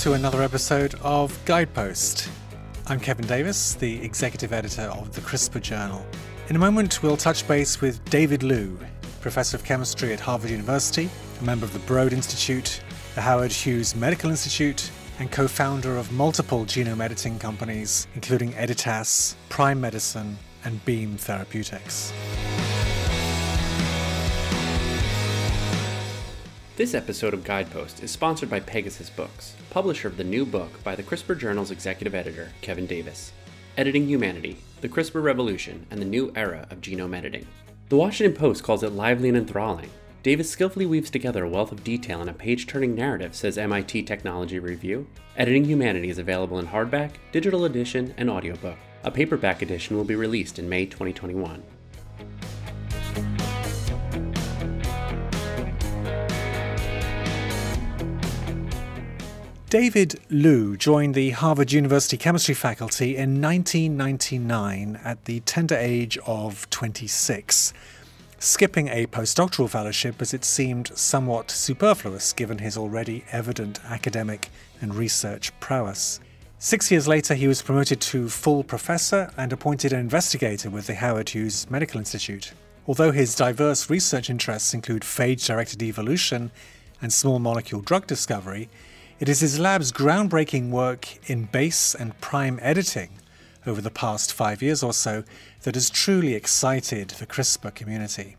to another episode of Guidepost. I'm Kevin Davis, the executive editor of the CRISPR Journal. In a moment, we'll touch base with David Liu, professor of chemistry at Harvard University, a member of the Broad Institute, the Howard Hughes Medical Institute, and co founder of multiple genome editing companies, including Editas, Prime Medicine, and Beam Therapeutics. This episode of Guidepost is sponsored by Pegasus Books, publisher of the new book by the CRISPR Journal's executive editor, Kevin Davis Editing Humanity The CRISPR Revolution and the New Era of Genome Editing. The Washington Post calls it lively and enthralling. Davis skillfully weaves together a wealth of detail in a page turning narrative, says MIT Technology Review. Editing Humanity is available in hardback, digital edition, and audiobook. A paperback edition will be released in May 2021. David Liu joined the Harvard University chemistry faculty in 1999 at the tender age of 26, skipping a postdoctoral fellowship as it seemed somewhat superfluous given his already evident academic and research prowess. Six years later, he was promoted to full professor and appointed an investigator with the Howard Hughes Medical Institute. Although his diverse research interests include phage directed evolution and small molecule drug discovery, it is his lab's groundbreaking work in base and prime editing over the past five years or so that has truly excited the CRISPR community.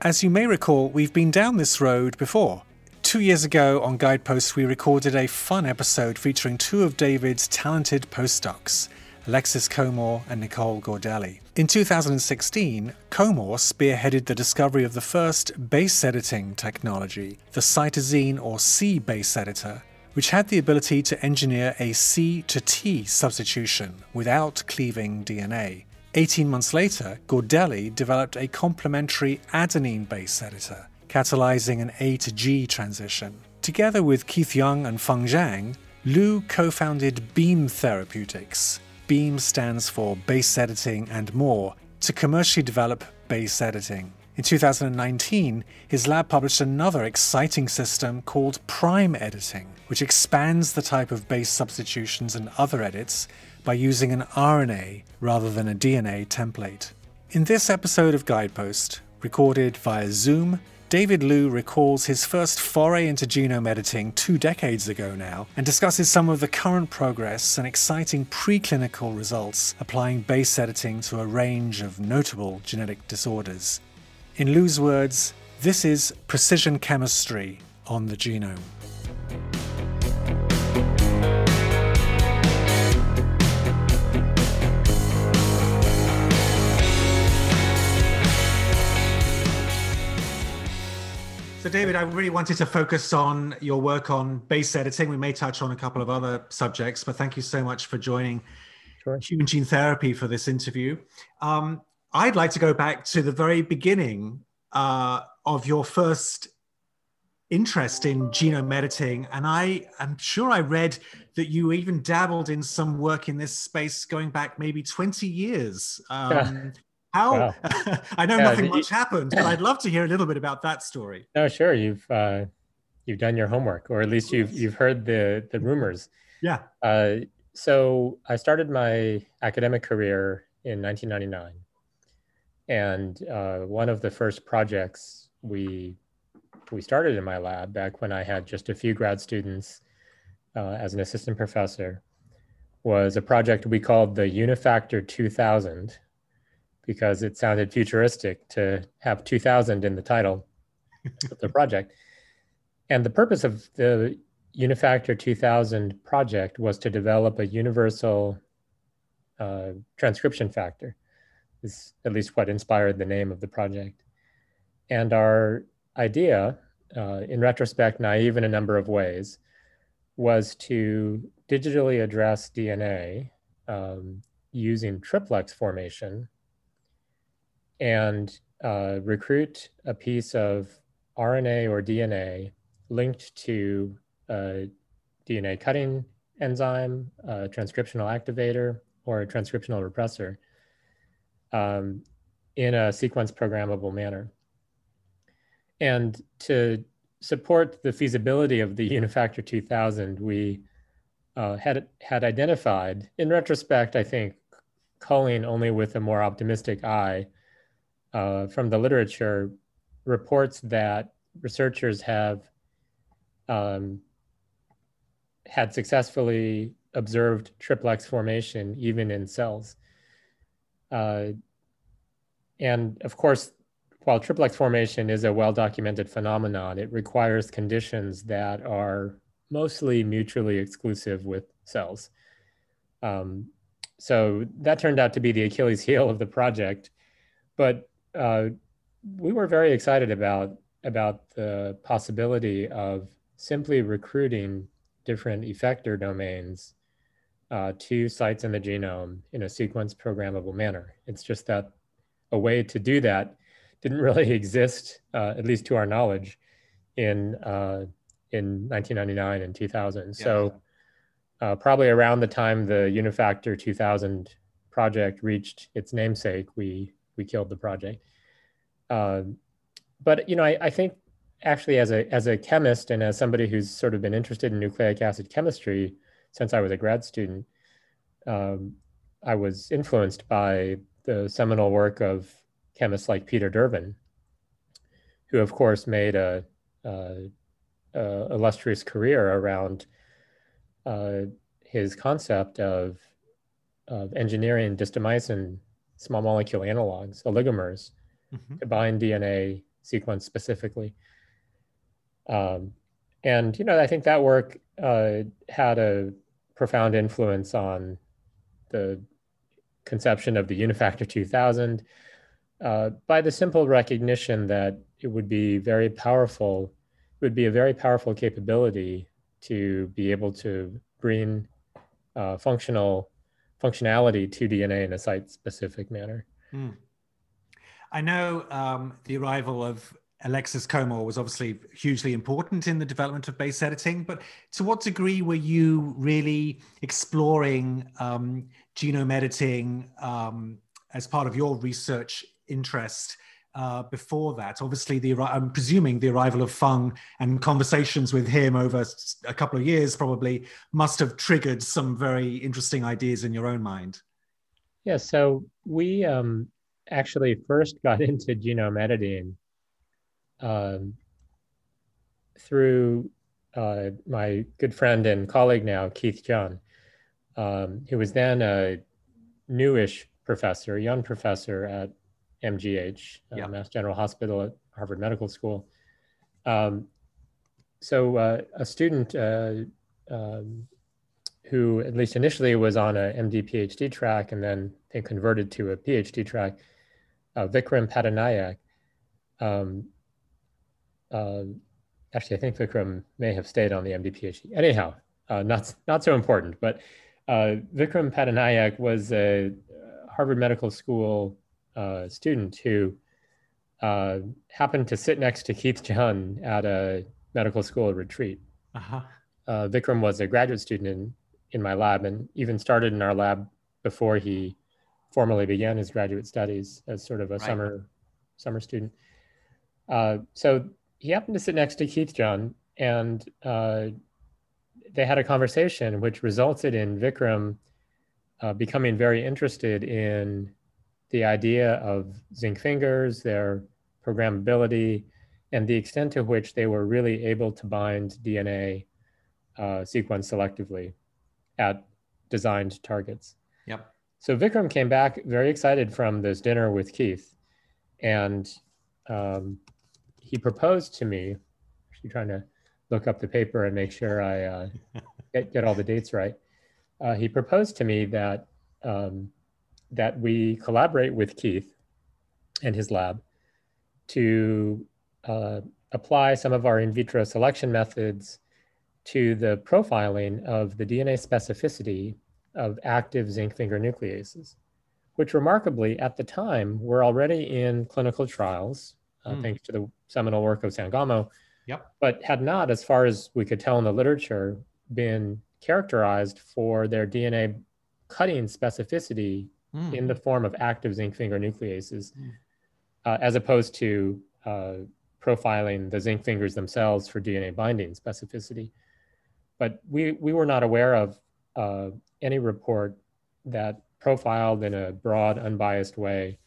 As you may recall, we've been down this road before. Two years ago on Guidepost, we recorded a fun episode featuring two of David's talented postdocs, Alexis Comore and Nicole Gordelli. In 2016, Comore spearheaded the discovery of the first base editing technology, the cytosine or C base editor, which had the ability to engineer a C to T substitution without cleaving DNA. 18 months later, Gordelli developed a complementary adenine base editor, catalyzing an A to G transition. Together with Keith Young and Feng Zhang, Liu co founded Beam Therapeutics. Beam stands for Base Editing and More, to commercially develop base editing. In 2019, his lab published another exciting system called Prime Editing, which expands the type of base substitutions and other edits by using an RNA rather than a DNA template. In this episode of Guidepost, recorded via Zoom, David Liu recalls his first foray into genome editing two decades ago now and discusses some of the current progress and exciting preclinical results applying base editing to a range of notable genetic disorders. In Liu's words, this is precision chemistry on the genome. So, David, I really wanted to focus on your work on base editing. We may touch on a couple of other subjects, but thank you so much for joining sure. Human Gene Therapy for this interview. Um, I'd like to go back to the very beginning uh, of your first interest in genome editing. And I am sure I read that you even dabbled in some work in this space going back maybe 20 years. Um, how wow. I know yeah, nothing much you, happened, but I'd love to hear a little bit about that story. No, sure. You've uh, you've done your homework, or at least you've you've heard the the rumors. Yeah. Uh, so I started my academic career in 1999, and uh, one of the first projects we we started in my lab back when I had just a few grad students uh, as an assistant professor was a project we called the Unifactor 2000 because it sounded futuristic to have 2000 in the title of the project. And the purpose of the Unifactor 2000 project was to develop a universal uh, transcription factor, is at least what inspired the name of the project. And our idea, uh, in retrospect, naive in a number of ways, was to digitally address DNA um, using triplex formation and uh, recruit a piece of RNA or DNA linked to a DNA cutting enzyme, a transcriptional activator, or a transcriptional repressor um, in a sequence programmable manner. And to support the feasibility of the Unifactor 2000, we uh, had had identified. In retrospect, I think culling only with a more optimistic eye uh, from the literature reports that researchers have um, had successfully observed triplex formation even in cells. Uh, and of course, while triplex formation is a well-documented phenomenon, it requires conditions that are mostly mutually exclusive with cells. Um, so that turned out to be the Achilles heel of the project. But uh, we were very excited about, about the possibility of simply recruiting different effector domains uh, to sites in the genome in a sequence programmable manner. It's just that a way to do that didn't really exist, uh, at least to our knowledge, in uh, in 1999 and 2000. Yeah. So uh, probably around the time the Unifactor 2000 project reached its namesake, we we killed the project. Uh, but you know, I, I think actually as a as a chemist and as somebody who's sort of been interested in nucleic acid chemistry since I was a grad student, um, I was influenced by the seminal work of chemists like Peter Dervin, who of course made a, a, a illustrious career around uh, his concept of, of engineering distomycin small molecule analogs, oligomers, mm-hmm. to bind DNA sequence specifically. Um, and you know, I think that work uh, had a profound influence on the conception of the Unifactor 2000 uh, by the simple recognition that it would be very powerful, it would be a very powerful capability to be able to bring uh, functional functionality to DNA in a site-specific manner. Mm. I know um, the arrival of Alexis Komor was obviously hugely important in the development of base editing, but to what degree were you really exploring um, genome editing um, as part of your research interest uh, before that? Obviously, the I'm presuming the arrival of Feng and conversations with him over a couple of years probably must have triggered some very interesting ideas in your own mind. Yeah, so we um, actually first got into genome editing um, through uh, my good friend and colleague now, Keith John, um, who was then a newish professor, young professor at MGH, uh, Mass General Hospital at Harvard Medical School. Um, so uh, a student uh, um, who, at least initially, was on a MD PhD track and then they converted to a PhD track, uh, Vikram Pattanayak, um, uh, actually, I think Vikram may have stayed on the MD PhD. Anyhow, uh, not not so important. But uh, Vikram Pattanayak was a Harvard Medical School uh, student who uh, happened to sit next to Keith Jun at a medical school retreat. Uh-huh. Uh, Vikram was a graduate student in in my lab and even started in our lab before he formally began his graduate studies as sort of a right. summer summer student. Uh, so he happened to sit next to Keith John, and uh, they had a conversation which resulted in Vikram uh, becoming very interested in the idea of zinc fingers, their programmability, and the extent to which they were really able to bind DNA uh, sequence selectively at designed targets. Yep. So Vikram came back very excited from this dinner with Keith, and um, he proposed to me. Actually, trying to look up the paper and make sure I uh, get, get all the dates right. Uh, he proposed to me that um, that we collaborate with Keith and his lab to uh, apply some of our in vitro selection methods to the profiling of the DNA specificity of active zinc finger nucleases, which remarkably at the time were already in clinical trials uh, mm. thanks to the seminal work of Sangamo. Yep. But had not, as far as we could tell in the literature, been characterized for their DNA cutting specificity mm. in the form of active zinc finger nucleases, mm. uh, as opposed to uh, profiling the zinc fingers themselves for DNA binding specificity. But we, we were not aware of uh, any report that profiled in a broad, unbiased way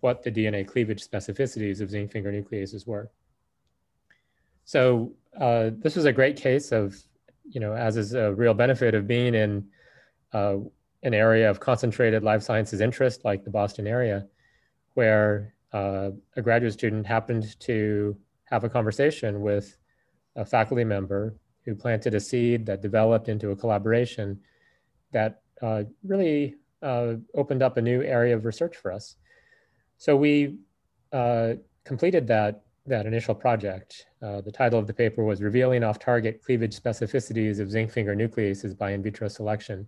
what the DNA cleavage specificities of zinc finger nucleases were. So uh, this was a great case of, you know, as is a real benefit of being in uh, an area of concentrated life sciences interest like the Boston area, where uh, a graduate student happened to have a conversation with a faculty member who planted a seed that developed into a collaboration that uh, really uh, opened up a new area of research for us. So we uh, completed that, that initial project. Uh, the title of the paper was Revealing Off-Target Cleavage Specificities of Zinc Finger Nucleases by In Vitro Selection.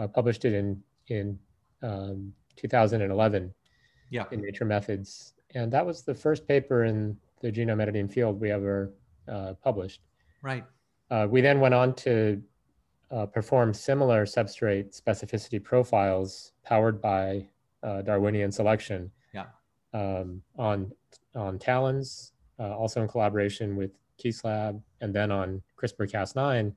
Uh, published it in, in um, 2011 yeah. in Nature Methods. And that was the first paper in the genome editing field we ever uh, published. Right. Uh, we then went on to uh, perform similar substrate specificity profiles powered by uh, Darwinian selection yeah. um, on, on TALENs, uh, also in collaboration with Keith's lab, and then on CRISPR-Cas9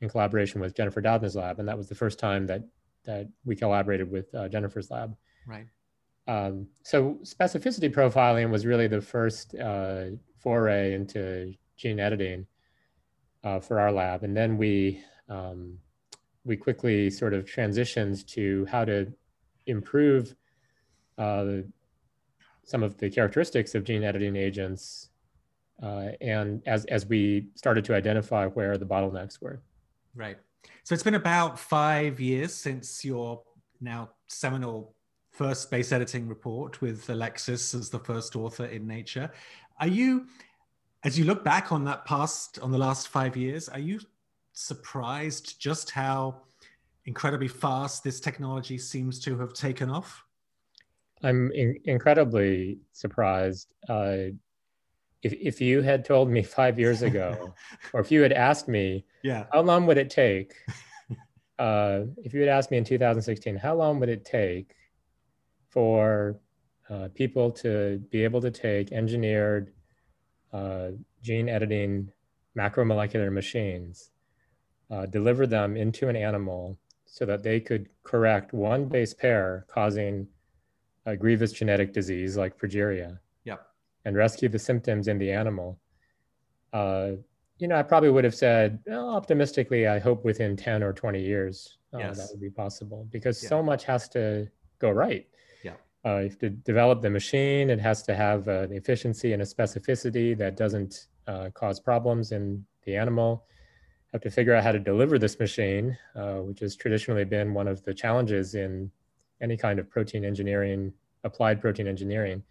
in collaboration with Jennifer Doudna's lab. And that was the first time that, that we collaborated with uh, Jennifer's lab. Right. Um, so specificity profiling was really the first uh, foray into gene editing uh, for our lab. And then we, um, we quickly sort of transitioned to how to improve uh, some of the characteristics of gene editing agents. Uh, and as, as we started to identify where the bottlenecks were. Right. So it's been about five years since your now seminal first base editing report with Alexis as the first author in Nature. Are you, as you look back on that past, on the last five years, are you surprised just how incredibly fast this technology seems to have taken off? I'm in- incredibly surprised. Uh, if, if you had told me five years ago, or if you had asked me, yeah, how long would it take? Uh, if you had asked me in 2016, how long would it take for uh, people to be able to take engineered uh, gene editing macromolecular machines, uh, deliver them into an animal so that they could correct one base pair causing a grievous genetic disease like progeria. And rescue the symptoms in the animal. Uh, you know, I probably would have said, well, optimistically, I hope within 10 or 20 years uh, yes. that would be possible because yeah. so much has to go right. Yeah. Uh, you have to develop the machine. It has to have uh, the efficiency and a specificity that doesn't uh, cause problems in the animal. Have to figure out how to deliver this machine, uh, which has traditionally been one of the challenges in any kind of protein engineering, applied protein engineering.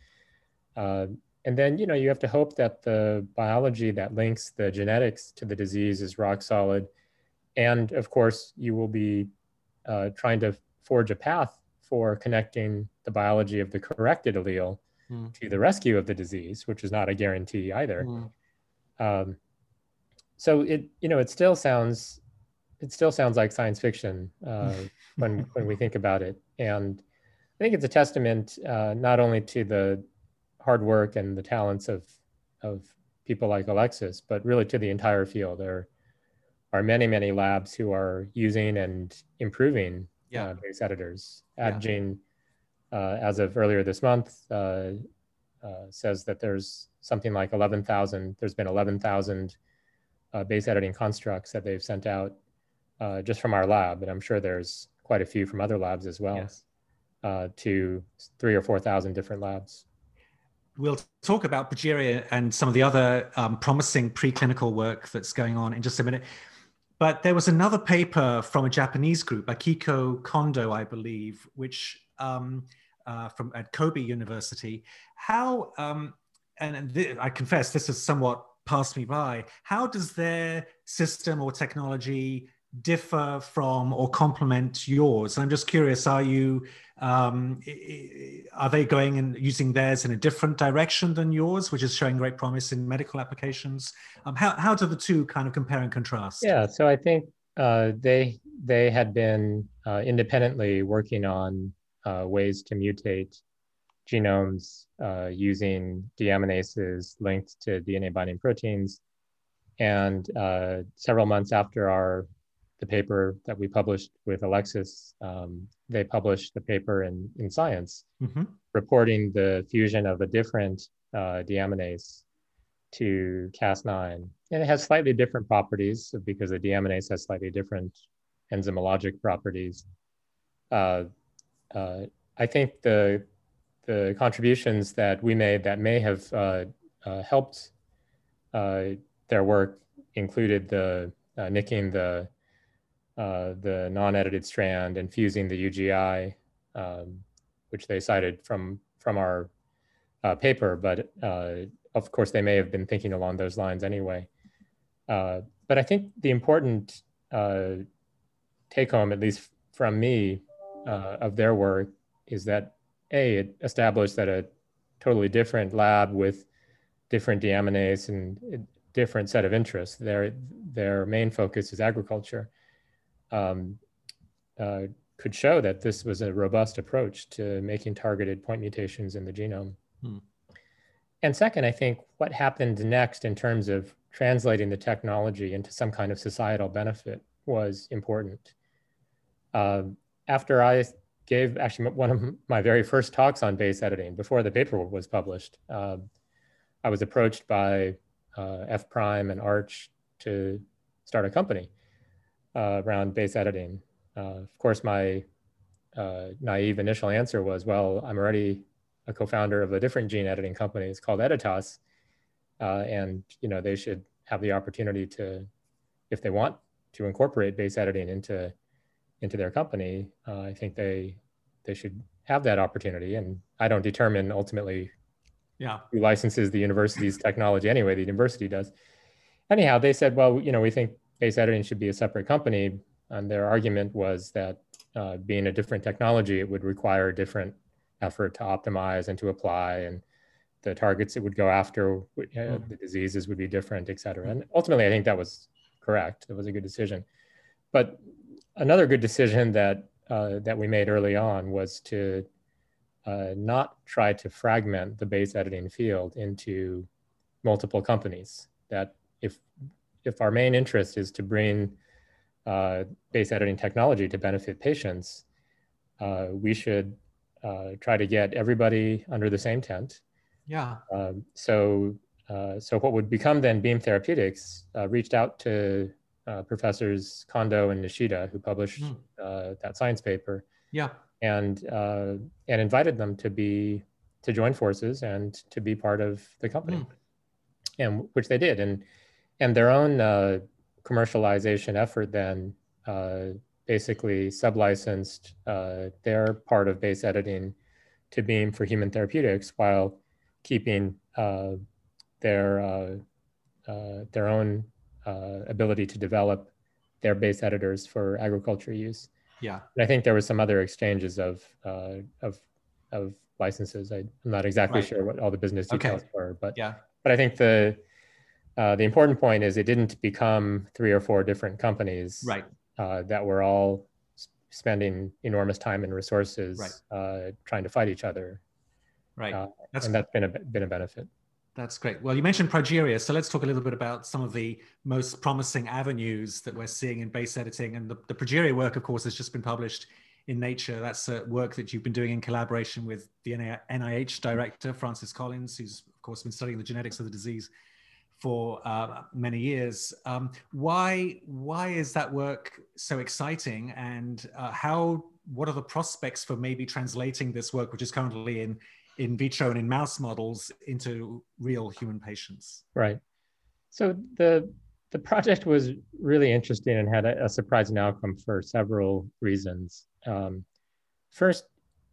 And then, you know, you have to hope that the biology that links the genetics to the disease is rock solid. And of course, you will be uh, trying to forge a path for connecting the biology of the corrected allele mm. to the rescue of the disease, which is not a guarantee either. Mm. Um, so it, you know, it still sounds, it still sounds like science fiction uh, when when we think about it, and I think it's a testament uh, not only to the hard work and the talents of of people like Alexis, but really to the entire field. There are many, many labs who are using and improving yeah. uh, base editors. AdGene, yeah. uh, as of earlier this month, uh, uh says that there's something like 11,000, there's been 11,000 uh, base editing constructs that they've sent out uh, just from our lab. And I'm sure there's quite a few from other labs as well yes. to three or 4,000 different labs. We'll talk about progeria and some of the other um, promising preclinical work that's going on in just a minute. But there was another paper from a Japanese group, Akiko Kondo, I believe, which um, uh, from at Kobe University. How um, and th- I confess this has somewhat passed me by. How does their system or technology differ from or complement yours? And I'm just curious: Are you um, are they going and using theirs in a different direction than yours, which is showing great promise in medical applications? Um, how how do the two kind of compare and contrast? Yeah, so I think uh, they they had been uh, independently working on uh, ways to mutate genomes uh, using deaminases linked to DNA binding proteins. And uh, several months after our the paper that we published with Alexis, um, they published the paper in, in Science mm-hmm. reporting the fusion of a different uh, deaminase to Cas9. And it has slightly different properties because the deaminase has slightly different enzymologic properties. Uh, uh, I think the, the contributions that we made that may have uh, uh, helped uh, their work included the nicking the uh, the non-edited strand and fusing the UGI, um, which they cited from from our uh, paper. But uh, of course, they may have been thinking along those lines anyway. Uh, but I think the important uh, take home, at least from me, of their work is that a it established that a totally different lab with different deaminase and different set of interests. Their their main focus is agriculture um, uh, could show that this was a robust approach to making targeted point mutations in the genome. Hmm. And second, I think what happened next in terms of translating the technology into some kind of societal benefit was important. Uh, after I gave actually one of my very first talks on base editing before the paper was published, uh, I was approached by uh, F Prime and Arch to start a company uh, around base editing. Uh, of course, my uh, naive initial answer was, well, I'm already a co-founder of a different gene editing company. It's called Editas, uh, and you know they should have the opportunity to, if they want to incorporate base editing into into their company. Uh, I think they they should have that opportunity. And I don't determine ultimately yeah. who licenses the university's technology anyway. The university does. Anyhow, they said, well, you know, we think base editing should be a separate company. And their argument was that uh, being a different technology, it would require a different effort to optimize and to apply, and the targets it would go after, uh, mm. the diseases would be different, et cetera. And ultimately, I think that was correct. It was a good decision. But another good decision that uh, that we made early on was to uh, not try to fragment the base editing field into multiple companies. That if if our main interest is to bring uh, base editing technology to benefit patients, uh, we should uh, try to get everybody under the same tent. Yeah. Um, so, uh, so what would become then Beam Therapeutics uh, reached out to uh, professors Kondo and Nishida, who published mm. that science paper. Yeah. And and invited them to be to join forces and to be part of the company, mm. and which they did. And and their own uh, commercialization effort then uh, basically sublicensed uh, their part of base editing to Beam for human therapeutics while keeping uh, their uh, uh, their own ability to develop their base editors for agriculture use. Yeah, and I think there was some other exchanges of of of licenses. I, am not exactly right. sure what all the business details okay. were, but yeah, but I think the uh, the important point is it didn't become three or four different companies right. uh, that were all spending enormous time and resources right. uh, trying to fight each other. Right. Uh, that's and that's been a been a benefit. That's great. Well, you mentioned progeria, so let's talk a little bit about some of the most promising avenues that we're seeing in base editing. And the, the progeria work, of course, has just been published in Nature. That's uh, work that you've been doing in collaboration with the NIH director, Francis Collins, who's, of course, been studying the genetics of the disease for uh, many years. Um, why why is that work so exciting, and uh, how what are the prospects for maybe translating this work, which is currently in in vitro and in mouse models, into real human patients? Right. So the the project was really interesting and had a, a surprising outcome for several reasons. Um, first,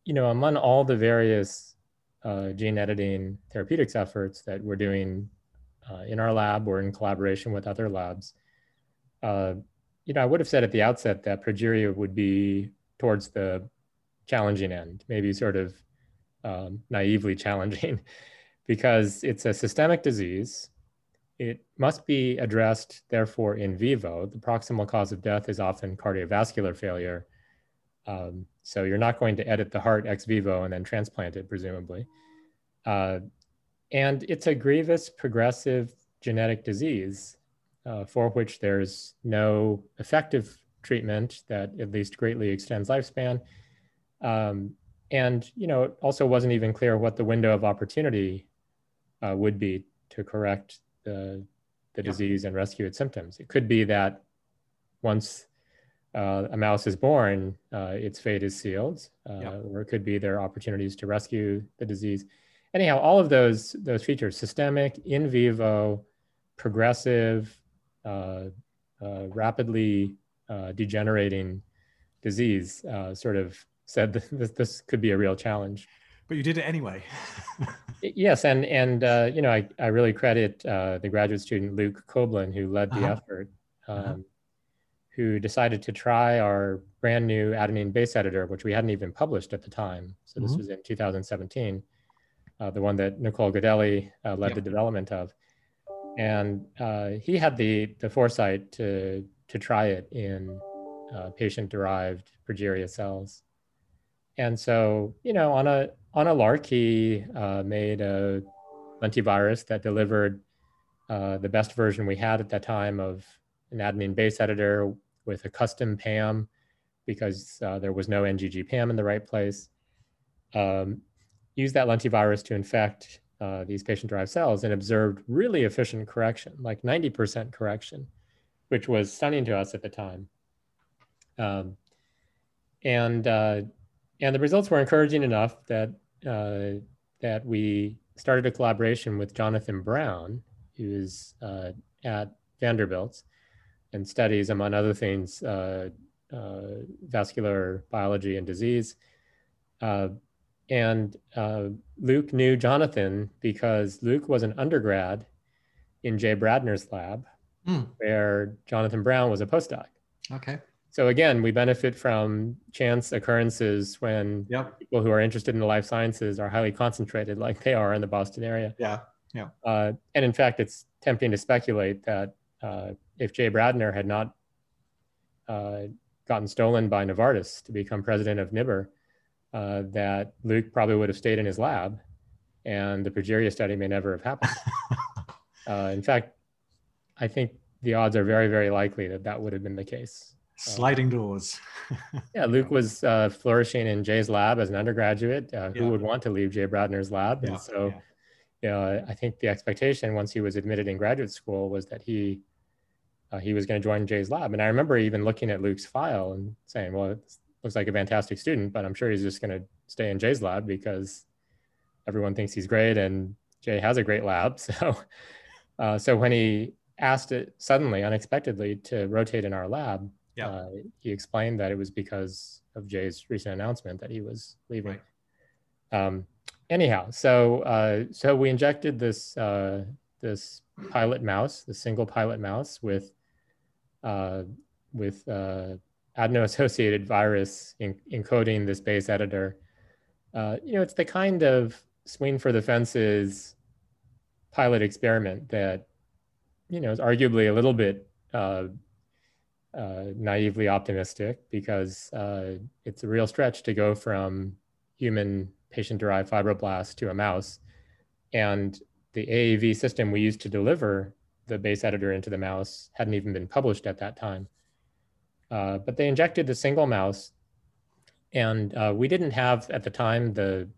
you know, among all the various uh, gene editing therapeutics efforts that we're doing uh, in our lab or in collaboration with other labs. Uh, you know, I would have said at the outset that progeria would be towards the challenging end, maybe sort of um, naively challenging, because it's a systemic disease. It must be addressed, therefore, in vivo. The proximal cause of death is often cardiovascular failure. Um, so you're not going to edit the heart ex vivo and then transplant it, presumably. Uh, and it's a grievous progressive genetic disease uh, for which there's no effective treatment that at least greatly extends lifespan. Um, and you know, it also wasn't even clear what the window of opportunity uh, would be to correct the, the yeah. disease and rescue its symptoms. It could be that once uh, a mouse is born, uh, its fate is sealed, uh, yeah. or it could be there are opportunities to rescue the disease. Anyhow, all of those those features: systemic, in vivo, progressive, uh, uh, rapidly degenerating disease, sort of said this, this could be a real challenge. But you did it anyway. yes, and and uh, you know I, I really credit uh, the graduate student Luke Koblin who led the uh-huh. effort, um, uh-huh. who decided to try our brand new adenine base editor, which we hadn't even published at the time. So this mm-hmm. was in 2017, uh, the one that Nicole Godelli uh, led the development of, and uh, he had the the foresight to to try it in patient-derived progeria cells. And so, you know, on a on a lark, he uh, made a lentivirus that delivered uh, the best version we had at that time of an adenine base editor with a custom PAM because uh, there was no NGG PAM in the right place. Um, used that lentivirus to infect uh, these patient-derived cells and observed really efficient correction, like 90% correction, which was stunning to us at the time. Um, and uh, and the results were encouraging enough that uh, that we started a collaboration with Jonathan Brown, who's uh, at Vanderbilt and studies, among other things, uh, uh vascular biology and disease. And uh, Luke knew Jonathan because Luke was an undergrad in Jay Bradner's lab, mm. where Jonathan Brown was a postdoc. Okay. So again, we benefit from chance occurrences when yep. people who are interested in the life sciences are highly concentrated, like they are in the Boston area. Yeah, yeah. Uh, and in fact, it's tempting to speculate that uh, if Jay Bradner had not uh, gotten stolen by Novartis to become president of NIBR, uh, that Luke probably would have stayed in his lab, and the progeria study may never have happened. Uh, in fact, I think the odds are very, very likely that that would have been the case. Sliding doors. yeah, Luke was uh, flourishing in Jay's lab as an undergraduate. Uh, who yeah. would want to leave Jay Bradner's lab? And so, yeah. you know, I think the expectation once he was admitted in graduate school was that he uh, he was going to join Jay's lab. And I remember even looking at Luke's file and saying, "Well, looks like a fantastic student, but I'm sure he's just going to stay in Jay's lab because everyone thinks he's great and Jay has a great lab." So, uh, so when he asked it suddenly, unexpectedly, to rotate in our lab yeah. Uh, he explained that it was because of Jay's recent announcement that he was leaving. Right. Um, anyhow, so uh, so we injected this uh, this pilot mouse, the single pilot mouse with uh, with uh, adeno-associated virus in, encoding this base editor. Uh, you know, it's the kind of swing for the fences pilot experiment that you know is arguably a little bit uh, uh, naively optimistic because uh, it's a real stretch to go from human patient derived fibroblast to a mouse. And the AAV system we used to deliver the base editor into the mouse hadn't even been published at that time. Uh, but they injected the single mouse, and uh, we didn't have at the time the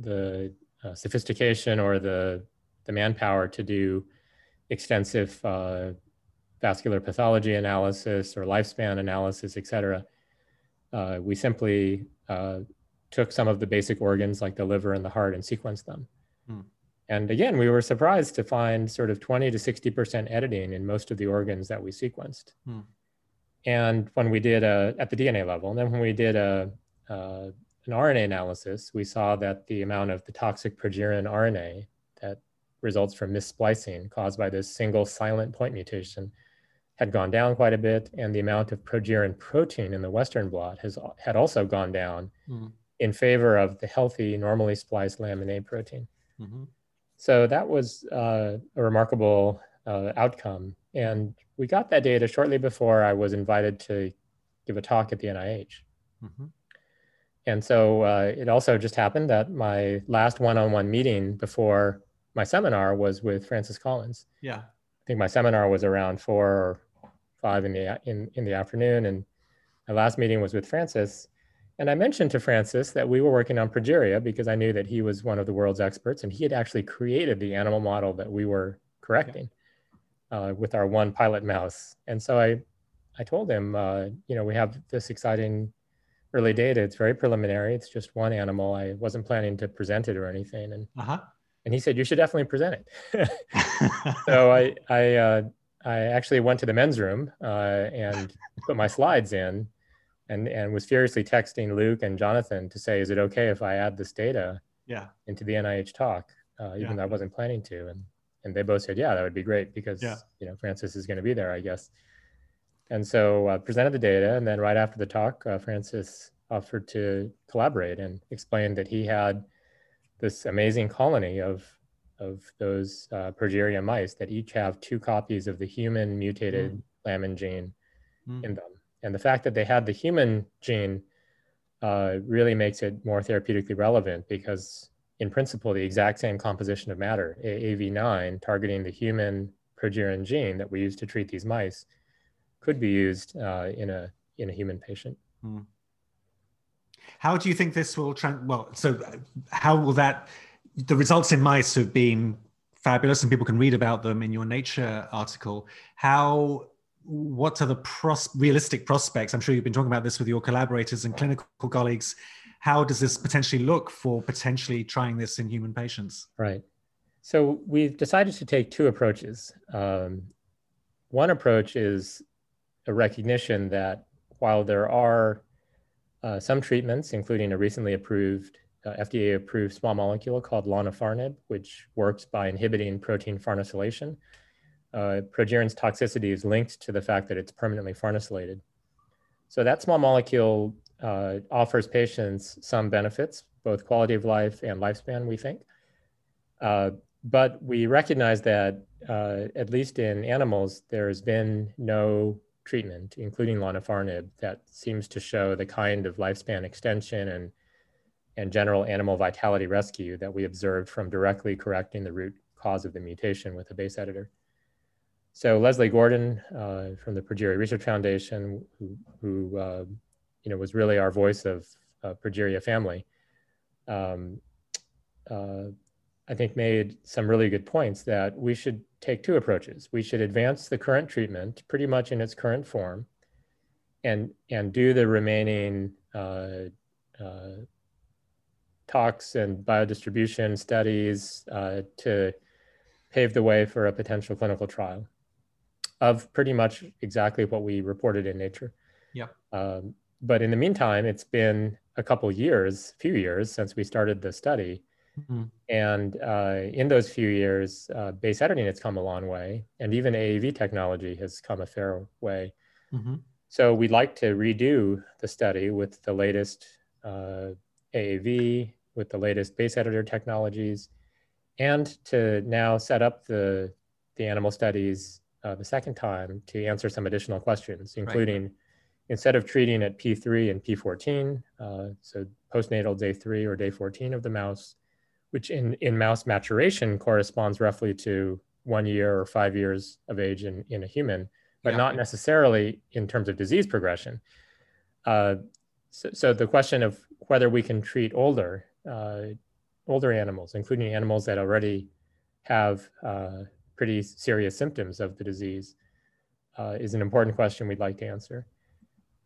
the uh, sophistication or the the manpower to do extensive uh, vascular pathology analysis or lifespan analysis, et cetera. Uh, we simply uh, took some of the basic organs like the liver and the heart and sequenced them. Hmm. And again, we were surprised to find sort of 20 to 60% editing in most of the organs that we sequenced. Hmm. And when we did a, at the DNA level, and then when we did a, uh, an RNA analysis, we saw that the amount of the toxic progerin RNA that results from missplicing caused by this single silent point mutation had gone down quite a bit, and the amount of progerin protein in the Western blot has had also gone down mm. in favor of the healthy, normally spliced lamin A protein. Mm-hmm. So that was uh, a remarkable uh, outcome, and we got that data shortly before I was invited to give a talk at the NIH. Mm-hmm. And so uh, it also just happened that my last one-on-one meeting before my seminar was with Francis Collins. Yeah. I think my seminar was around four or five in the in, in the afternoon and my last meeting was with Francis, and I mentioned to Francis that we were working on progeria because I knew that he was one of the world's experts, and he had actually created the animal model that we were correcting uh, with our one pilot mouse. And so I, I told him, uh, you know, we have this exciting early data. It's very preliminary. It's just one animal. I wasn't planning to present it or anything, and uh-huh. and he said you should definitely present it. so I I uh, I actually went to the men's room uh, and put my slides in, and and was furiously texting Luke and Jonathan to say, is it okay if I add this data yeah. into the NIH talk, uh, even yeah. though I wasn't planning to, and and they both said, yeah, that would be great because yeah. you know Francis is going to be there, I guess. And so uh, presented the data, and then right after the talk, uh, Francis offered to collaborate and explained that he had this amazing colony of of those uh, progeria mice that each have two copies of the human mutated mm. lamin gene mm. in them. And the fact that they had the human gene uh, really makes it more therapeutically relevant because in principle, the exact same composition of matter, AAV9, targeting the human progerin gene that we use to treat these mice, could be used uh, in a in a human patient. Hmm. How do you think this will? Trans- well, so uh, how will that? The results in mice have been fabulous, and people can read about them in your Nature article. How? What are the pros- realistic prospects? I'm sure you've been talking about this with your collaborators and clinical colleagues. How does this potentially look for potentially trying this in human patients? Right. So we've decided to take two approaches. Um, one approach is a recognition that while there are uh, some treatments, including a recently approved uh, FDA approved small molecule called lonafarnib, which works by inhibiting protein farnesylation. Uh, progerin's toxicity is linked to the fact that it's permanently farnesylated. So that small molecule uh, offers patients some benefits, both quality of life and lifespan, we think. Uh, but we recognize that, uh, at least in animals, there has been no treatment, including lonafarnib, that seems to show the kind of lifespan extension and, and general animal vitality rescue that we observed from directly correcting the root cause of the mutation with a base editor. So Leslie Gordon uh, from the Progeria Research Foundation, who, who uh, you know, was really our voice of uh, Progeria family, um, uh, I think made some really good points that we should take two approaches. We should advance the current treatment pretty much in its current form and, and do the remaining uh, uh, talks and biodistribution studies uh, to pave the way for a potential clinical trial of pretty much exactly what we reported in Nature. Yeah. Um, but in the meantime, it's been a couple years, few years since we started the study. Mm-hmm. And uh, in those few years, uh, base editing has come a long way, and even AAV technology has come a fair way. Mm-hmm. So we'd like to redo the study with the latest uh, AAV, with the latest base editor technologies, and to now set up the the animal studies uh, the second time to answer some additional questions, including. Right instead of treating at P3 and P14, uh, so postnatal day three or day 14 of the mouse, which in, in mouse maturation corresponds roughly to one year or five years of age in, in a human, but yeah. not necessarily in terms of disease progression. Uh, so, so, the question of whether we can treat older, uh, older animals, including animals that already have uh, pretty serious symptoms of the disease, uh, is an important question we'd like to answer.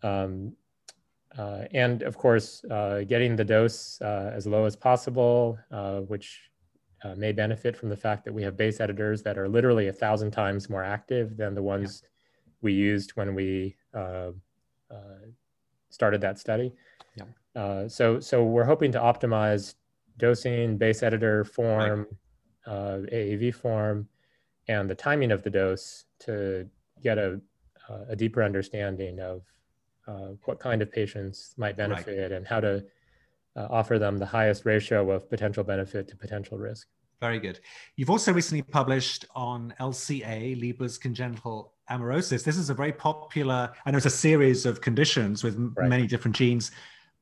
Um, uh, and of course, uh, getting the dose uh, as low as possible, uh, which uh, may benefit from the fact that we have base editors that are literally a thousand times more active than the ones yeah. we used when we uh, started that study. Yeah. so, so we're hoping to optimize dosing, base editor form, right. AAV form, and the timing of the dose to get a, a deeper understanding of uh, what kind of patients might benefit right. and how to uh, offer them the highest ratio of potential benefit to potential risk. Very good. You've also recently published on LCA, Leber's congenital amaurosis. This is a very popular, I know it's a series of conditions with right. many different genes,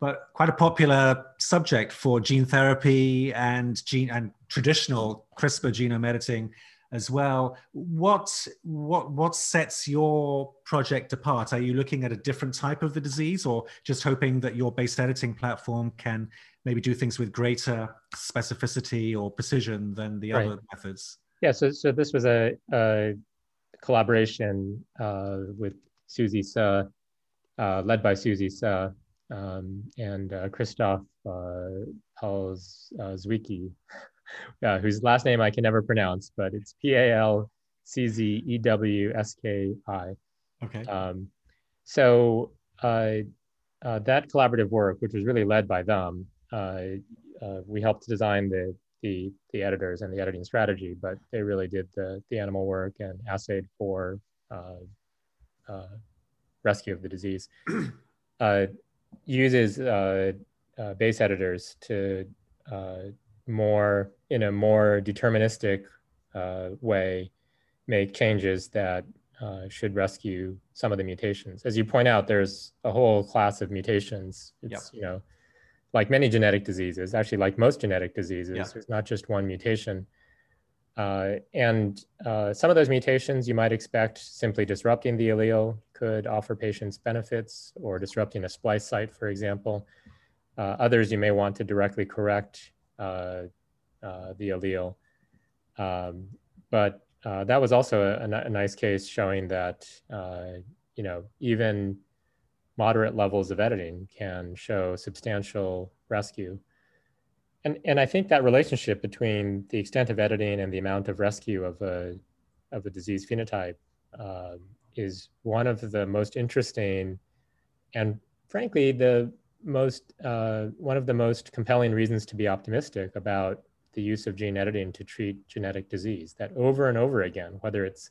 but quite a popular subject for gene therapy and gene and traditional CRISPR genome editing. As well. What what what sets your project apart? Are you looking at a different type of the disease, or just hoping that your base editing platform can maybe do things with greater specificity or precision than the right. other methods? Yeah. So so this was a, a collaboration uh, with Susie Suh, uh, led by Susie Suh um, and uh, Christoph uh, Palczewski, uh, whose last name I can never pronounce, but it's P A L C Z E W S K I. Okay. Um, so uh, uh, that collaborative work, which was really led by them, uh, uh, we helped design the, the the editors and the editing strategy, but they really did the the animal work and assayed for uh, rescue of the disease. uses base editors to more in a more deterministic uh, way make changes that uh, should rescue some of the mutations. As you point out, there's a whole class of mutations. It's yep. you know, like many genetic diseases, actually like most genetic diseases, yep. there's not just one mutation. Uh, and uh, some of those mutations you might expect simply disrupting the allele could offer patients benefits or disrupting a splice site, for example. Uh, others you may want to directly correct uh, uh, the allele. Um, but uh, that was also a, a, nice case showing that, you know, even moderate levels of editing can show substantial rescue. And, and I think that relationship between the extent of editing and the amount of rescue of a, of a disease phenotype uh, is one of the most interesting and frankly the most uh, one of the most compelling reasons to be optimistic about the use of gene editing to treat genetic disease. That over and over again, whether it's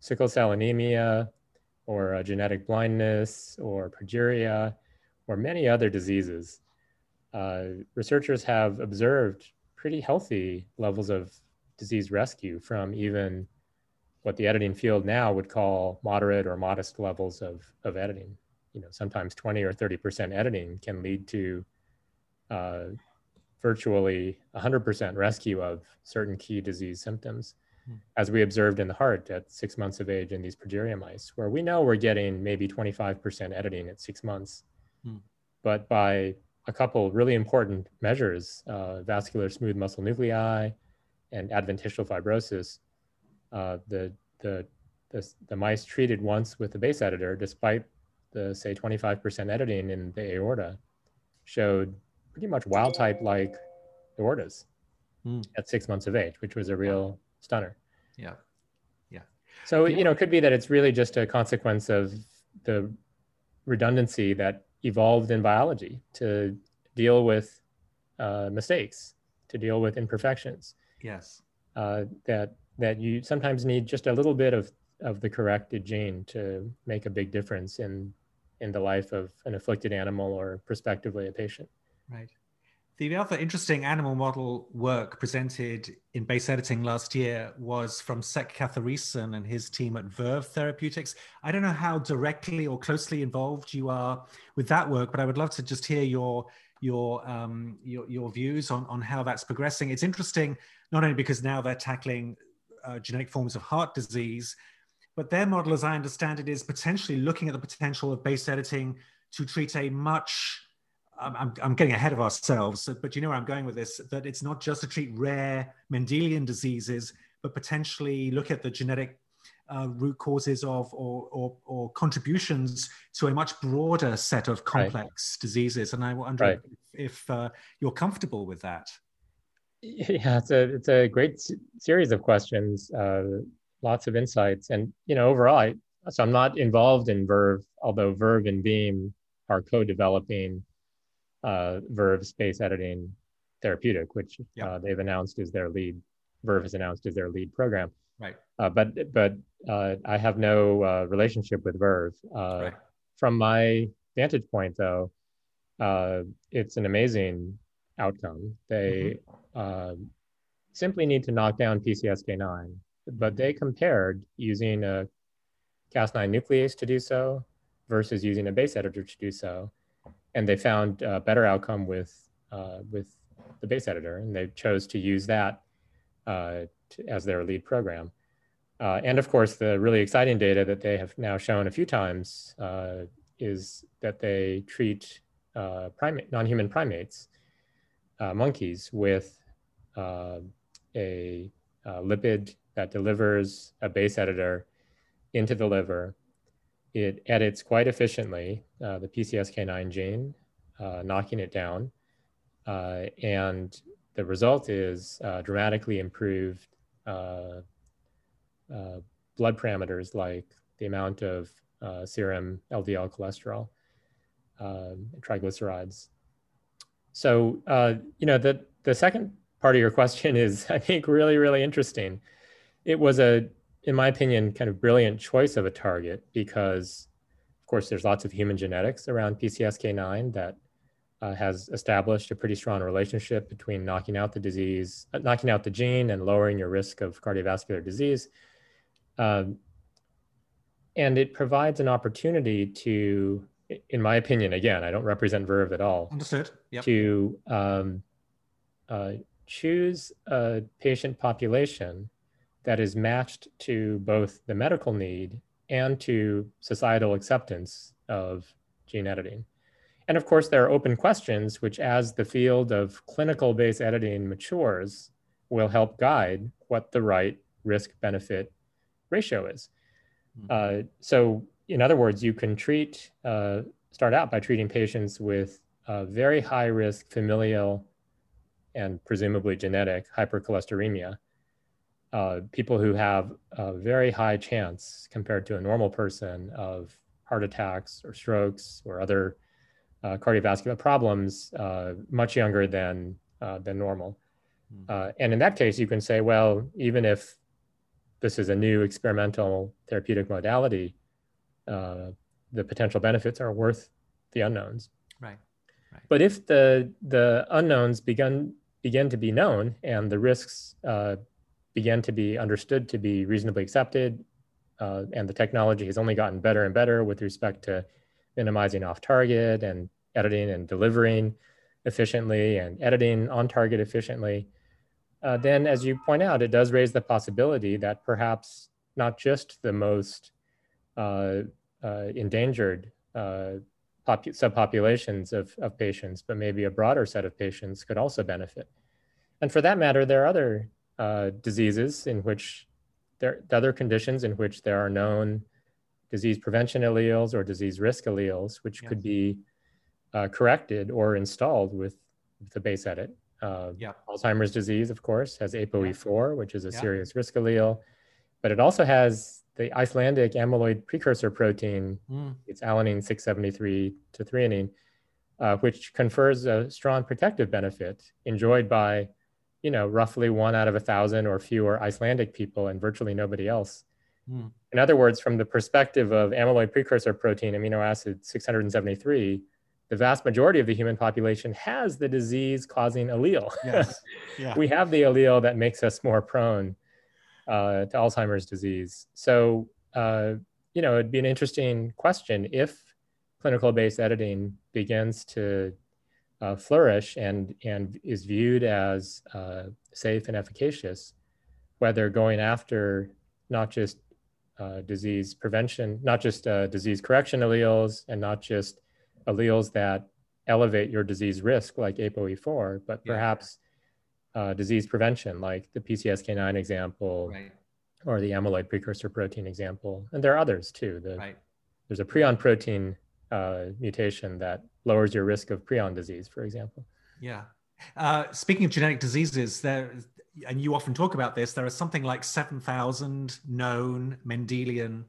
sickle cell anemia or genetic blindness or progeria or many other diseases, uh, researchers have observed pretty healthy levels of disease rescue from even what the editing field now would call moderate or modest levels of, of editing you know, sometimes 20 or 30% editing can lead to uh, virtually 100% rescue of certain key disease symptoms, hmm. as we observed in the heart at six months of age in these progeria mice, where we know we're getting maybe 25% editing at six months. Hmm. But by a couple really important measures, uh, vascular smooth muscle nuclei and adventitial fibrosis, uh, the, the, the, the mice treated once with the base editor, despite the say 25% editing in the aorta showed pretty much wild type like aortas mm. at six months of age, which was a real stunner. Yeah. Yeah. So, yeah. you know, it could be that it's really just a consequence of the redundancy that evolved in biology to deal with uh, mistakes, to deal with imperfections. Yes. Uh, that that you sometimes need just a little bit of of the corrected gene to make a big difference in in the life of an afflicted animal or prospectively a patient. Right. The other interesting animal model work presented in base editing last year was from Sek Kathiresan and his team at Verve Therapeutics. I don't know how directly or closely involved you are with that work, but I would love to just hear your your um, your, your views on, on how that's progressing. It's interesting not only because now they're tackling uh, genetic forms of heart disease, but their model, as I understand it, is potentially looking at the potential of base editing to treat a much I'm, I'm, getting ahead of ourselves, but you know where I'm going with this that it's not just to treat rare Mendelian diseases, but potentially look at the genetic uh, root causes of or, or, or, contributions to a much broader set of complex right. diseases. And I wonder right. if, if uh, you're comfortable with that. Yeah, it's a, it's a great series of questions. Uh, lots of insights. And you know, overall, I, so I'm not involved in Verve, although Verve and Beam are co-developing uh, Verve space editing therapeutic, which uh, they've announced is their lead. Verve has announced is their lead program. Right. Uh, but but uh, I have no uh, relationship with Verve. Uh, right. From my vantage point, though, it's an amazing outcome. They mm-hmm. simply need to knock down PCSK9 but they compared using a Cas9 nuclease to do so versus using a base editor to do so. And they found a better outcome with, uh, with the base editor, and they chose to use that uh, to, as their lead program. Uh, and of course, the really exciting data that they have now shown a few times uh, is that they treat uh, primate, non-human primates, uh, monkeys, with a uh, lipid that delivers a base editor into the liver. It edits quite efficiently the PCSK9 gene, knocking it down. and the result is dramatically improved uh, blood parameters like the amount of uh, serum LDL cholesterol, um, triglycerides. So, uh, you know, the, the second part of your question is, I think, really, really interesting. It was a, in my opinion, kind of brilliant choice of a target because, of course, there's lots of human genetics around PCSK9 that uh, has established a pretty strong relationship between knocking out the disease, uh, knocking out the gene and lowering your risk of cardiovascular disease. Um, and it provides an opportunity to, in my opinion, again, I don't represent Verve at all. Understood. Yep. To um, uh, choose a patient population that is matched to both the medical need and to societal acceptance of gene editing. And of course, there are open questions, which, as the field of clinical based editing matures, will help guide what the right risk benefit ratio is. Mm-hmm. Uh, so, in other words, you can treat, uh, start out by treating patients with uh, very high risk familial and presumably genetic hypercholesteremia. Uh, people who have a very high chance compared to a normal person of heart attacks or strokes or other uh, cardiovascular problems uh, much younger than, than normal. Mm-hmm. and in that case, you can say, well, even if this is a new experimental therapeutic modality, uh, the potential benefits are worth the unknowns. Right. But if the the unknowns begin begin to be known and the risks uh, begin to be understood to be reasonably accepted, uh, and the technology has only gotten better and better with respect to minimizing off target and editing and delivering efficiently and editing on target efficiently, uh, then as you point out, it does raise the possibility that perhaps not just the most uh, uh, endangered uh, subpopulations of, of patients, but maybe a broader set of patients could also benefit. And for that matter, there are other uh, diseases in which there are other conditions in which there are known disease prevention alleles or disease risk alleles, which yes. could be uh, corrected or installed with, with the base edit. Uh, yeah. Alzheimer's disease, of course, has ApoE4, which is a yeah. serious risk allele, but it also has the Icelandic amyloid precursor protein. Mm. It's alanine 673 to threonine, uh, which confers a strong protective benefit enjoyed by, you know, roughly one out of a thousand or fewer Icelandic people and virtually nobody else. Mm. In other words, from the perspective of amyloid precursor protein amino acid 673, the vast majority of the human population has the disease causing allele. Yes. Yeah. we have the allele that makes us more prone uh, to Alzheimer's disease. So, uh, you know, it'd be an interesting question if clinical based editing begins to uh, flourish and, and is viewed as uh, safe and efficacious, whether going after not just uh, disease prevention, not just uh, disease correction alleles, and not just alleles that elevate your disease risk, like ApoE4, but yeah. perhaps uh, disease prevention, like the PCSK9 example, right. or the amyloid precursor protein example. And there are others too. The, right. There's a prion protein uh, mutation that lowers your risk of prion disease, for example. Yeah. Uh, speaking of genetic diseases, there, and you often talk about this, there are something like 7,000 known Mendelian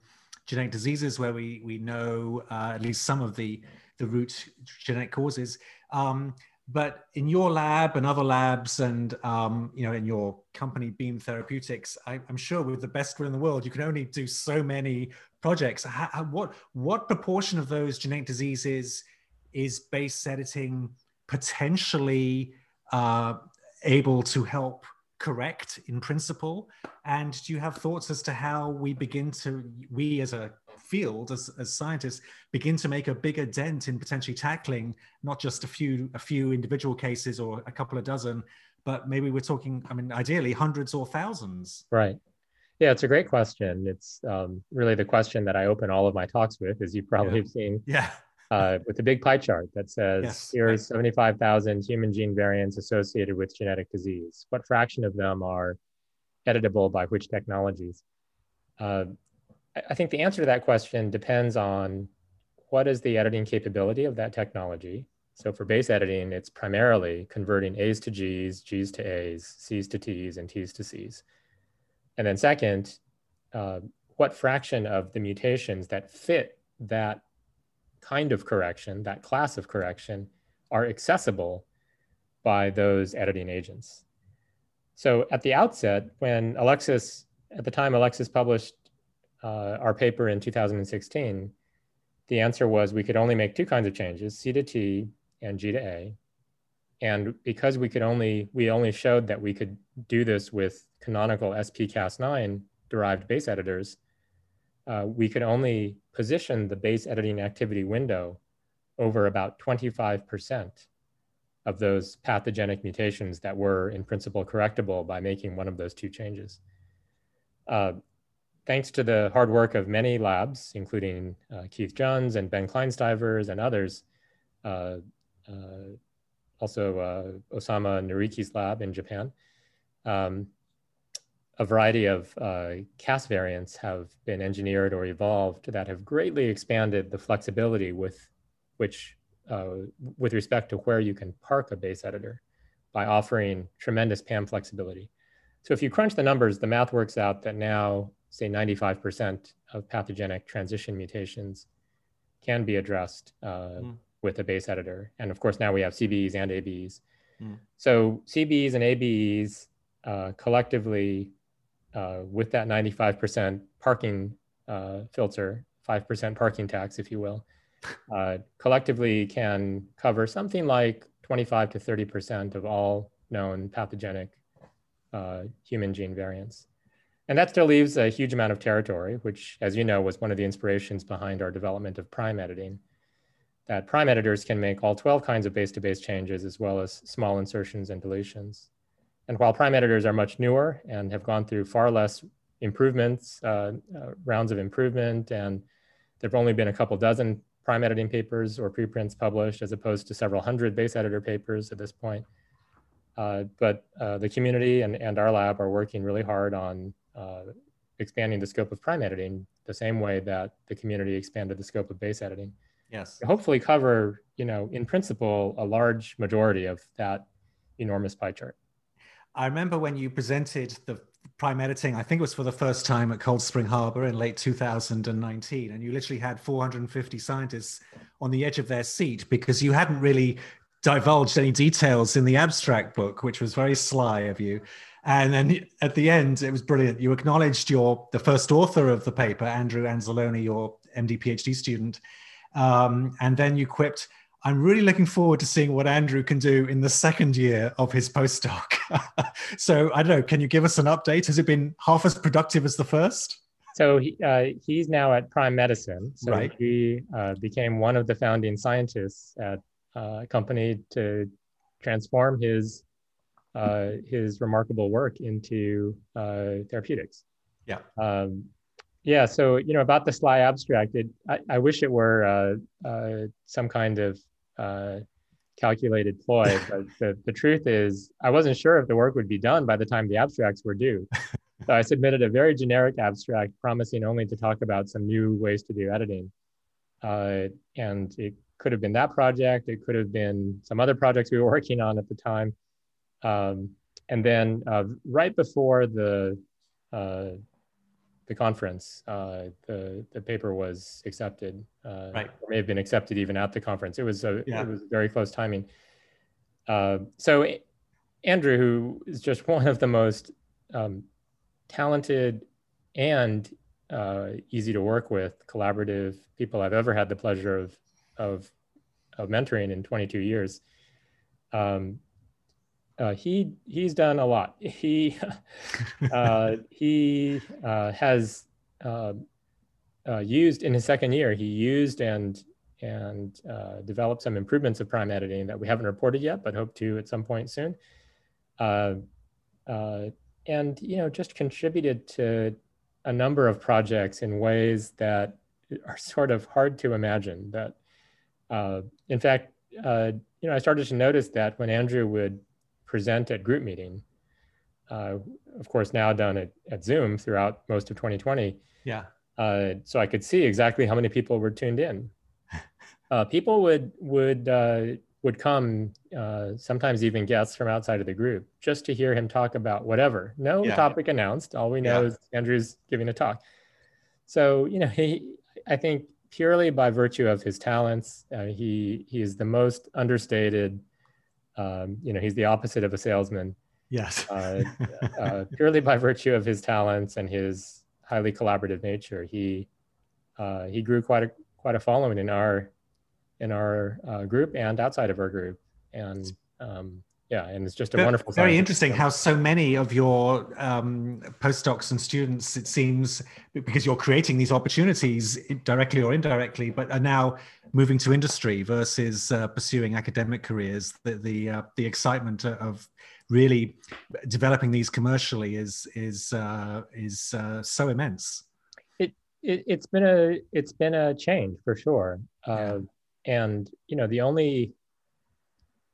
genetic diseases where we, we know uh, at least some of the the root genetic causes. Um, but in your lab and other labs, and um, you know, in your company Beam Therapeutics, I, am sure with the best in the world, you can only do so many projects. How, what what proportion of those genetic diseases is base editing potentially uh, able to help correct in principle? And do you have thoughts as to how we begin to, we as a field as, as scientists begin to make a bigger dent in potentially tackling not just a few a few individual cases or a couple of dozen but maybe we're talking, I mean, ideally hundreds or thousands. Right. Yeah, it's a great question. It's um, really the question that I open all of my talks with, as you probably yeah. have seen. Yeah. Uh, with a big pie chart that says yes. here's 75,000 human gene variants associated with genetic disease. What fraction of them are editable by which technologies? Uh, I think the answer to that question depends on what is the editing capability of that technology. So for base editing, it's primarily converting A's to G's, G's to A's, C's to T's, and T's to C's. And then second, uh, what fraction of the mutations that fit that kind of correction, that class of correction, are accessible by those editing agents. So at the outset, when Alexis, at the time Alexis published uh, our paper in 2016, the answer was we could only make two kinds of changes, C to T and G to A. And because we could only, we only showed that we could do this with canonical SP-Cas9 derived base editors, uh, we could only position the base editing activity window over about 25% of those pathogenic mutations that were in principle correctable by making one of those two changes. Uh, thanks to the hard work of many labs, including uh, Keith Jones and Ben Kleinstivers and others, uh, uh, also uh, Osama Nariki's lab in Japan. Um, a variety of uh, Cas variants have been engineered or evolved that have greatly expanded the flexibility with which, uh, with respect to where you can park a base editor by offering tremendous PAM flexibility. So if you crunch the numbers, the math works out that now, say 95% of pathogenic transition mutations can be addressed uh, mm with a base editor. And of course, now we have CBEs and ABEs. Mm. So CBEs and ABEs uh, collectively, uh, with that 95% parking uh, filter, 5% parking tax, if you will, uh, collectively can cover something like 25 to 30% of all known pathogenic uh, human gene variants. And that still leaves a huge amount of territory, which, as you know, was one of the inspirations behind our development of prime editing that prime editors can make all 12 kinds of base-to-base changes as well as small insertions and deletions. And while prime editors are much newer and have gone through far less improvements, uh, uh, rounds of improvement, and there've only been a couple dozen prime editing papers or preprints published as opposed to several hundred base editor papers at this point. Uh, but uh, the community and, and our lab are working really hard on uh, expanding the scope of prime editing the same way that the community expanded the scope of base editing. Yes. Hopefully cover you know in principle a large majority of that enormous pie chart. I remember when you presented the prime editing i think it was for the first time at cold spring harbor in late 2019 and you literally had 450 scientists on the edge of their seat because you hadn't really divulged any details in the abstract book which was very sly of you and then at the end it was brilliant you acknowledged your the first author of the paper andrew anzalone your md phd student um, and then you quipped, I'm really looking forward to seeing what Andrew can do in the second year of his postdoc. so I don't know, can you give us an update? Has it been half as productive as the first? So he, uh, he's now at Prime Medicine. So right. he uh, became one of the founding scientists at uh, a company to transform his uh, his remarkable work into uh, therapeutics. Yeah. Um, yeah, so you know about the SLY abstract, it, I, I wish it were uh, uh, some kind of uh, calculated ploy, but the, the truth is I wasn't sure if the work would be done by the time the abstracts were due. So I submitted a very generic abstract promising only to talk about some new ways to do editing. Uh, and it could have been that project, it could have been some other projects we were working on at the time. Um, and then uh, right before the uh, the conference, uh, the the paper was accepted. Uh, right. Or may have been accepted even at the conference. It was a yeah. it was very close timing. Uh, so Andrew, who is just one of the most um, talented and uh, easy to work with, collaborative people I've ever had the pleasure of of, of mentoring in 22 years. Um, uh, he he's done a lot. He uh, he uh, has uh, uh, used in his second year. He used and and uh, developed some improvements of prime editing that we haven't reported yet, but hope to at some point soon. uh, and you know just contributed to a number of projects in ways that are sort of hard to imagine. That, in fact, you know, I started to notice that when Andrew would present at group meeting, uh, of course, now done at, at Zoom throughout most of 2020. Yeah. Uh, so I could see exactly how many people were tuned in. Uh, people would would uh, would come, uh, sometimes even guests from outside of the group, just to hear him talk about whatever. No yeah. topic announced. All we know yeah. is Andrew's giving a talk. So you know, he, I think purely by virtue of his talents, uh, he he is the most understated. Um, you know, he's the opposite of a salesman. Yes. uh, uh, purely by virtue of his talents and his highly collaborative nature, he uh, he grew quite a quite a following in our in our uh, group and outside of our group, and um, yeah, and it's just a wonderful. Very interesting how so many of your um, postdocs and students, it seems, because you're creating these opportunities directly or indirectly, but are now moving to industry versus uh, pursuing academic careers. The the, uh, the excitement of really developing these commercially is is uh, is uh, so immense. It, it has been a it's been a change for sure, uh, yeah. and you know the only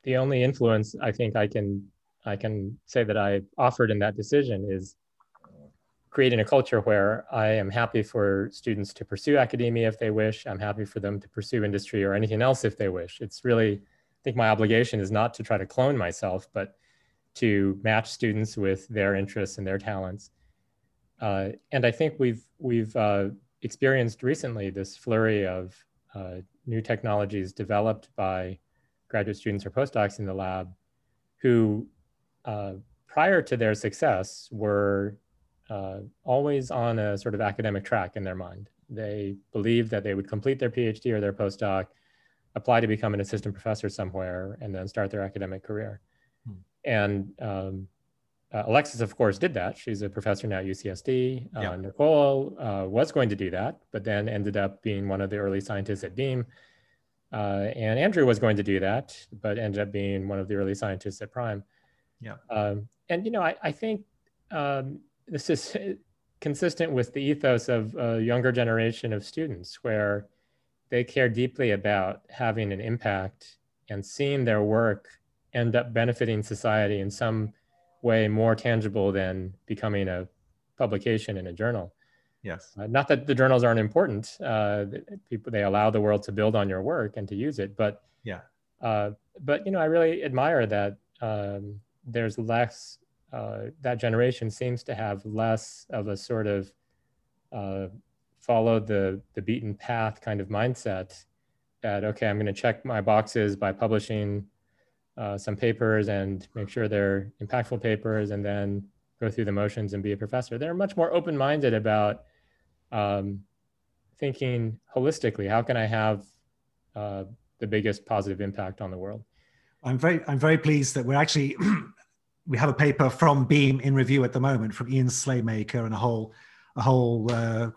the only influence I think I can I can say that I offered in that decision is creating a culture where I am happy for students to pursue academia if they wish. I'm happy for them to pursue industry or anything else if they wish. It's really, I think my obligation is not to try to clone myself, but to match students with their interests and their talents. Uh, and I think we've we've uh, experienced recently this flurry of uh, new technologies developed by graduate students or postdocs in the lab, who uh, prior to their success were uh, always on a sort of academic track in their mind. They believed that they would complete their PhD or their postdoc, apply to become an assistant professor somewhere, and then start their academic career. And um, uh, Alexis, of course, did that. She's a professor now at UCSD. Uh, yeah. Nicole uh, was going to do that, but then ended up being one of the early scientists at Beam. Uh, and Andrew was going to do that, but ended up being one of the early scientists at Prime. Yeah. Um, and you know, I, I think um, this is consistent with the ethos of a younger generation of students, where they care deeply about having an impact and seeing their work end up benefiting society in some way more tangible than becoming a publication in a journal. Yes. Uh, not that the journals aren't important. Uh, people they allow the world to build on your work and to use it, but yeah. Uh, but you know, I really admire that um, there's less. Uh, that generation seems to have less of a sort of uh, follow the the beaten path kind of mindset. That okay, I'm going to check my boxes by publishing uh, some papers and make sure they're impactful papers and then go through the motions and be a professor. They're much more open-minded about um, thinking holistically. How can I have uh, the biggest positive impact on the world? I'm very, I'm very pleased that we're actually, we have a paper from Beam in review at the moment from Ian Slaymaker and a whole, a whole uh,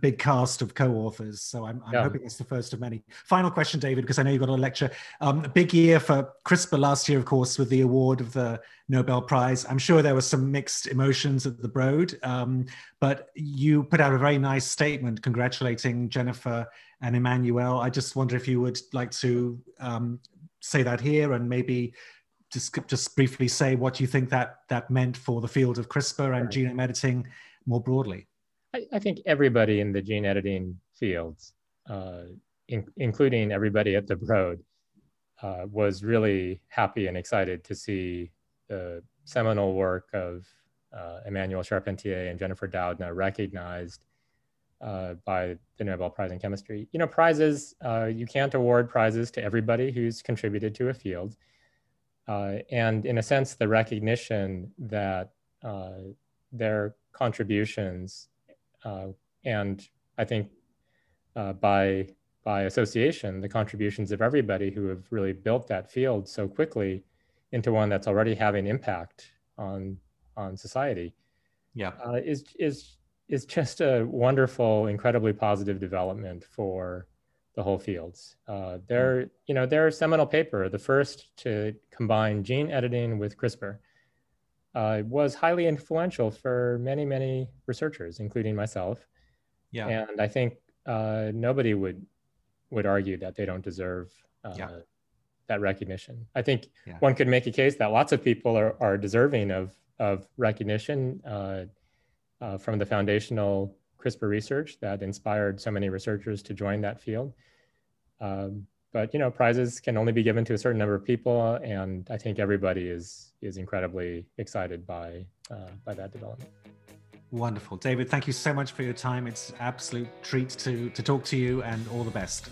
big cast of co-authors. So I'm, I'm yeah. hoping it's the first of many. Final question, David, because I know you've got a lecture. Um, a big year for CRISPR last year, of course, with the award of the Nobel Prize. I'm sure there were some mixed emotions at the Broad, um, but you put out a very nice statement congratulating Jennifer and Emmanuel. I just wonder if you would like to um, say that here and maybe just, just briefly say what you think that that meant for the field of CRISPR and genome editing more broadly. I, I think everybody in the gene editing fields, uh, in, including everybody at the Broad, uh, was really happy and excited to see the seminal work of uh, Emmanuel Charpentier and Jennifer Doudna recognized uh, by the Nobel Prize in Chemistry. You know, prizes, uh, you can't award prizes to everybody who's contributed to a field. Uh, and in a sense, the recognition that their contributions uh, and I think uh, by by association, the contributions of everybody who have really built that field so quickly into one that's already having impact on on society, yeah, uh, is is is just a wonderful, incredibly positive development for the whole fields. Uh, their, you know, their seminal paper, the first to combine gene editing with CRISPR, uh, was highly influential for many, many researchers, including myself. Yeah. And I think uh, nobody would would argue that they don't deserve uh, Yeah. that recognition. I think Yeah. one could make a case that lots of people are, are deserving of of recognition uh, uh, from the foundational CRISPR research that inspired so many researchers to join that field. Um, but you know, prizes can only be given to a certain number of people, and I think everybody is is incredibly excited by uh, by that development. Wonderful. David, thank you so much for your time. It's absolute treat to, to talk to you and all the best.